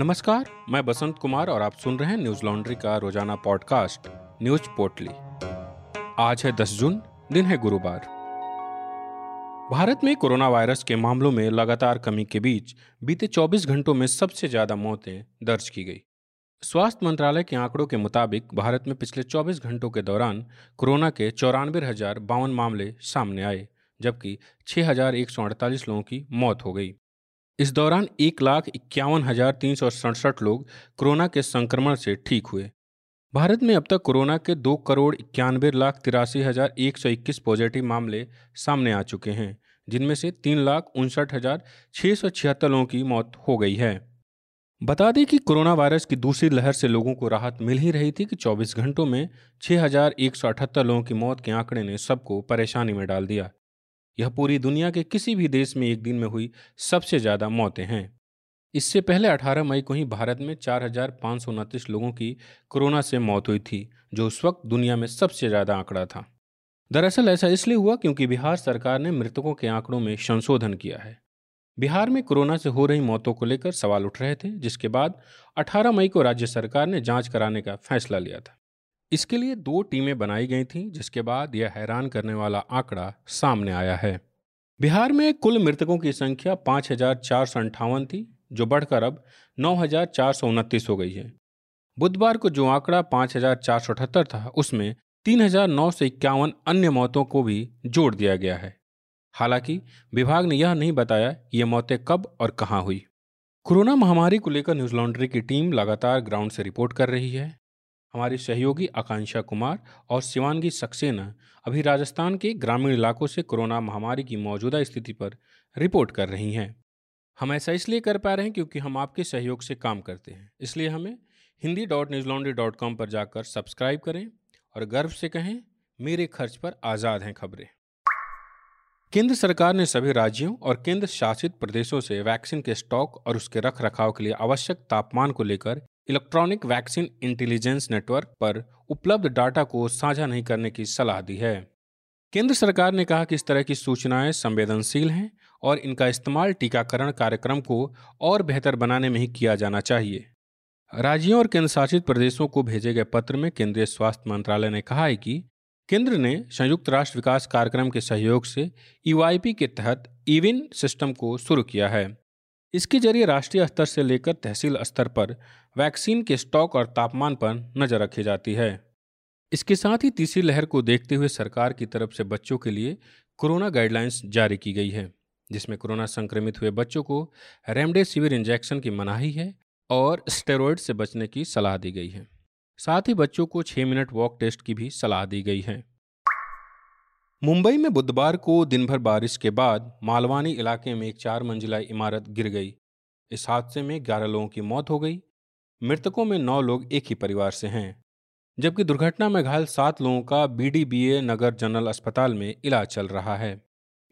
नमस्कार, मैं बसंत कुमार और आप सुन रहे हैं न्यूज़ लॉन्ड्री का रोज़ाना पॉडकास्ट, न्यूज़ पोर्टली। आज है 10 जून, दिन है गुरुवार। भारत में कोरोना वायरस के मामलों में लगातार कमी के बीच बीते 24 घंटों में सबसे ज़्यादा मौतें दर्ज की गई। स्वास्थ्य मंत्रालय के आंकड़ों के मुताबिक भारत में पिछले 24 घंटों के दौरान कोरोना के चौरानवे हज़ार बावन मामले सामने आए, जबकि अड़तालीस लोगों की मौत हो गई। इस दौरान एक लाख इक्यावन हज़ार तीन सौ सड़सठ लोग कोरोना के संक्रमण से ठीक हुए। भारत में अब तक कोरोना के दो करोड़ इक्यानवे लाख तिरासी हज़ार एक सौ इक्कीस पॉजिटिव मामले सामने आ चुके हैं, जिनमें से तीन लाख उनसठ हज़ार छः सौ छिहत्तर लोगों की मौत हो गई है। बता दें कि कोरोना वायरस की दूसरी लहर से लोगों को राहत मिल ही रही थी कि 24 घंटों में छः हज़ार एक सौ अठहत्तर लोगों की मौत के आंकड़े ने सबको परेशानी में डाल दिया। यह पूरी दुनिया के किसी भी देश में एक दिन में हुई सबसे ज़्यादा मौतें हैं। इससे पहले 18 मई को ही भारत में चार हज़ार पाँच सौ उनतीस लोगों की कोरोना से मौत हुई थी, जो उस वक्त दुनिया में सबसे ज़्यादा आंकड़ा था। दरअसल ऐसा इसलिए हुआ क्योंकि बिहार सरकार ने मृतकों के आंकड़ों में संशोधन किया है। बिहार में कोरोना से हो रही मौतों को लेकर सवाल उठ रहे थे, जिसके बाद 18 मई को राज्य सरकार ने जाँच कराने का फैसला लिया था। इसके लिए दो टीमें बनाई गई थीं, जिसके बाद यह हैरान करने वाला आंकड़ा सामने आया है। बिहार में कुल मृतकों की संख्या पाँच थी, जो बढ़कर अब नौ हज़ार चार सौ उनतीस हो गई है। बुधवार को जो आंकड़ा पाँच हज़ार चार सौ अठहत्तर था, उसमें तीन हज़ार नौ सौ इक्यावन अन्य मौतों को भी जोड़ दिया गया है। हालाँकि, विभाग ने यह नहीं बताया ये मौतें कब और कहाँ हुई। कोरोना महामारी को लेकर न्यूज़ लॉन्ड्री की टीम लगातार ग्राउंड से रिपोर्ट कर रही है। हमारी सहयोगी आकांक्षा कुमार और शिवानगी सक्सेना अभी राजस्थान के ग्रामीण इलाकों से कोरोना महामारी की मौजूदा स्थिति पर रिपोर्ट कर रही हैं। हम ऐसा इसलिए कर पा रहे हैं क्योंकि हम आपके सहयोग से काम करते हैं। इसलिए हमें Hindi dot Newslaundry dot com पर जाकर सब्सक्राइब करें और गर्व से कहें, मेरे खर्च पर आज़ाद हैं खबरें। केंद्र सरकार ने सभी राज्यों और केंद्र शासित प्रदेशों से वैक्सीन के स्टॉक और उसके रख रखाव के लिए आवश्यक तापमान को लेकर इलेक्ट्रॉनिक वैक्सीन इंटेलिजेंस नेटवर्क पर उपलब्ध डाटा को साझा नहीं करने की सलाह दी है। केंद्र सरकार ने कहा कि इस तरह की सूचनाएँ संवेदनशील हैं और इनका इस्तेमाल टीकाकरण कार्यक्रम को और बेहतर बनाने में ही किया जाना चाहिए। राज्यों और केंद्रशासित प्रदेशों को भेजे गए पत्र में केंद्रीय स्वास्थ्य मंत्रालय ने कहा है कि केंद्र ने संयुक्त राष्ट्र विकास कार्यक्रम के सहयोग से ईवाईपी के तहत ईविन सिस्टम को शुरू किया है। इसके ज़रिए राष्ट्रीय स्तर से लेकर तहसील स्तर पर वैक्सीन के स्टॉक और तापमान पर नज़र रखी जाती है। इसके साथ ही तीसरी लहर को देखते हुए सरकार की तरफ़ से बच्चों के लिए कोरोना गाइडलाइंस जारी की गई है, जिसमें कोरोना संक्रमित हुए बच्चों को रेमडेसिविर इंजेक्शन की मनाही है और स्टेरॉयड से बचने की सलाह दी गई है। साथ ही बच्चों को छः मिनट वॉक टेस्ट की भी सलाह दी गई है। मुंबई में बुधवार को दिन भर बारिश के बाद मालवानी इलाके में एक चार मंजिला इमारत गिर गई। इस हादसे में ग्यारह लोगों की मौत हो गई। मृतकों में नौ लोग एक ही परिवार से हैं, जबकि दुर्घटना में घायल सात लोगों का बीडीबीए नगर जनरल अस्पताल में इलाज चल रहा है।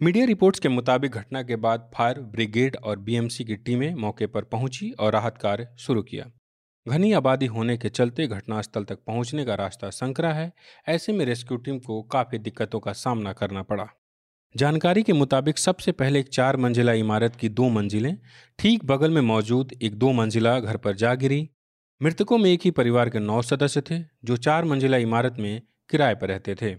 मीडिया रिपोर्ट्स के मुताबिक घटना के बाद फायर ब्रिगेड और बीएमसी की टीमें मौके पर पहुँची और राहत कार्य शुरू किया। घनी आबादी होने के चलते घटनास्थल तक पहुँचने का रास्ता संकरा है। ऐसे में रेस्क्यू टीम को काफ़ी दिक्कतों का सामना करना पड़ा। जानकारी के मुताबिक सबसे पहले एक चार मंजिला इमारत की दो मंजिलें, ठीक बगल में मौजूद एक दो मंजिला घर पर जा गिरी। मृतकों में एक ही परिवार के नौ सदस्य थे, जो चार मंजिला इमारत में किराए पर रहते थे।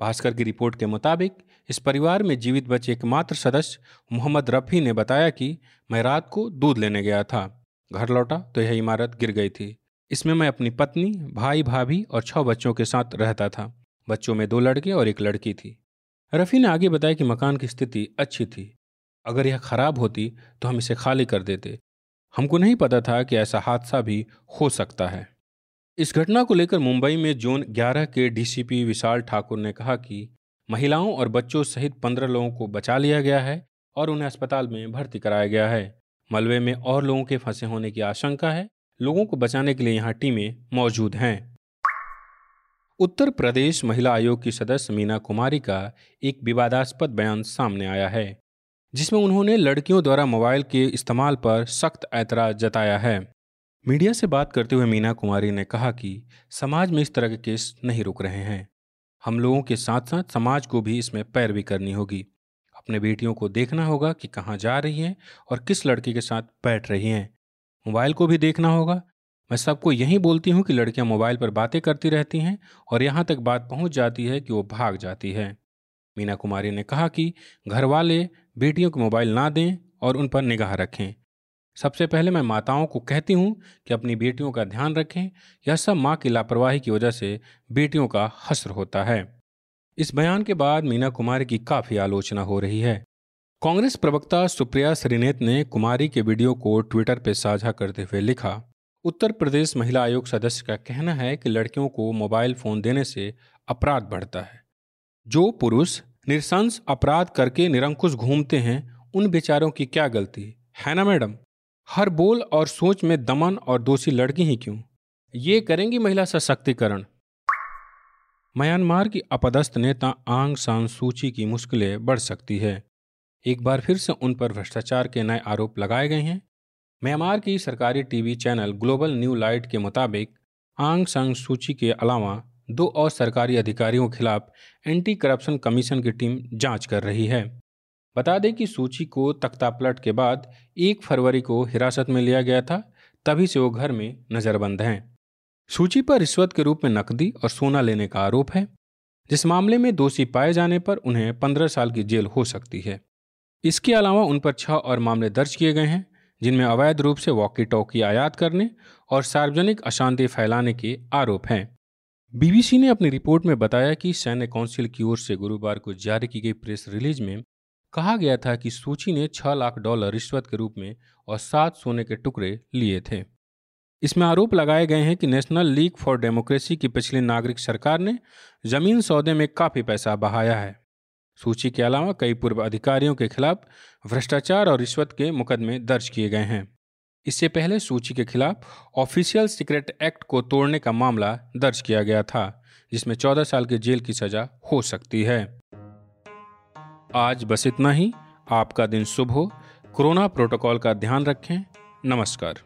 भास्कर की रिपोर्ट के मुताबिक इस परिवार में जीवित बचे एकमात्र सदस्य मोहम्मद रफ़ी ने बताया कि मैं रात को दूध लेने गया था। घर लौटा तो यह इमारत गिर गई थी। इसमें मैं अपनी पत्नी, भाई, भाभी और छह बच्चों के साथ रहता था। बच्चों में दो लड़के और एक लड़की थी। रफ़ी ने आगे बताया कि मकान की स्थिति अच्छी थी। अगर यह खराब होती तो हम इसे खाली कर देते। हमको नहीं पता था कि ऐसा हादसा भी हो सकता है। इस घटना को लेकर मुंबई में जोन 11 के डीसीपी विशाल ठाकुर ने कहा कि महिलाओं और बच्चों सहित पंद्रह लोगों को बचा लिया गया है और उन्हें अस्पताल में भर्ती कराया गया है। मलबे में और लोगों के फंसे होने की आशंका है। लोगों को बचाने के लिए यहाँ टीमें मौजूद हैं। उत्तर प्रदेश महिला आयोग की सदस्य मीना कुमारी का एक विवादास्पद बयान सामने आया है, जिसमें उन्होंने लड़कियों द्वारा मोबाइल के इस्तेमाल पर सख्त ऐतराज जताया है। मीडिया से बात करते हुए मीना कुमारी ने कहा कि समाज में इस तरह के केस नहीं रुक रहे हैं। हम लोगों के साथ साथ समाज को भी इसमें पैरवी करनी होगी। अपने बेटियों को देखना होगा कि कहाँ जा रही हैं और किस लड़के के साथ बैठ रही हैं। मोबाइल को भी देखना होगा। मैं सबको यही बोलती हूँ कि लड़कियाँ मोबाइल पर बातें करती रहती हैं और यहाँ तक बात पहुँच जाती है कि वो भाग जाती है। मीना कुमारी ने कहा कि घर वाले बेटियों को मोबाइल ना दें और उन पर निगाह रखें। सबसे पहले मैं माताओं को कहती हूँ कि अपनी बेटियों का ध्यान रखें। यह सब माँ की लापरवाही की वजह से बेटियों का हसर होता है। इस बयान के बाद मीना कुमारी की काफ़ी आलोचना हो रही है। कांग्रेस प्रवक्ता सुप्रिया श्रीनेत ने कुमारी के वीडियो को ट्विटर पर साझा करते हुए लिखा, उत्तर प्रदेश महिला आयोग सदस्य का कहना है कि लड़कियों को मोबाइल फ़ोन देने से अपराध बढ़ता है। जो पुरुष निरसंस अपराध करके निरंकुश घूमते हैं, उन बेचारों की क्या गलती? है ना मैडम? हर बोल और सोच में दमन और दोषी लड़की ही क्यों? ये करेंगी महिला सशक्तिकरण। म्यांमार की अपदस्थ नेता आंग सान सूची की मुश्किलें बढ़ सकती है। एक बार फिर से उन पर भ्रष्टाचार के नए आरोप लगाए गए हैं। म्यांमार की सरकारी TV channel global new light के मुताबिक आंग सांग सूची के अलावा दो और सरकारी अधिकारियों के खिलाफ एंटी करप्शन कमीशन की टीम जाँच कर रही है। बता दें कि सूची को तख्तापलट के बाद एक फरवरी को हिरासत में लिया गया था, तभी से वो घर में नज़रबंद हैं। सूची पर रिश्वत के रूप में नकदी और सोना लेने का आरोप है, जिस मामले में दोषी पाए जाने पर उन्हें पंद्रह साल की जेल हो सकती है। इसके अलावा उन पर छह और मामले दर्ज किए गए हैं, जिनमें अवैध रूप से वॉकी टॉकी आयात करने और सार्वजनिक अशांति फैलाने के आरोप हैं। बीबीसी ने अपनी रिपोर्ट में बताया कि सैन्य काउंसिल की ओर से गुरुवार को जारी की गई प्रेस रिलीज़ में कहा गया था कि सूची ने छह लाख डॉलर रिश्वत के रूप में और सात सोने के टुकड़े लिए थे। इसमें आरोप लगाए गए हैं कि नेशनल लीग फॉर डेमोक्रेसी की पिछली नागरिक सरकार ने ज़मीन सौदे में काफ़ी पैसा बहाया है। सूची के अलावा कई पूर्व अधिकारियों के खिलाफ भ्रष्टाचार और रिश्वत के मुकदमे दर्ज किए गए हैं। इससे पहले सूची के खिलाफ ऑफिशियल सीक्रेट एक्ट को तोड़ने का मामला दर्ज किया गया था, जिसमें चौदह साल की जेल की सजा हो सकती है। आज बस इतना ही। आपका दिन शुभ हो। कोरोना प्रोटोकॉल का ध्यान रखें। नमस्कार।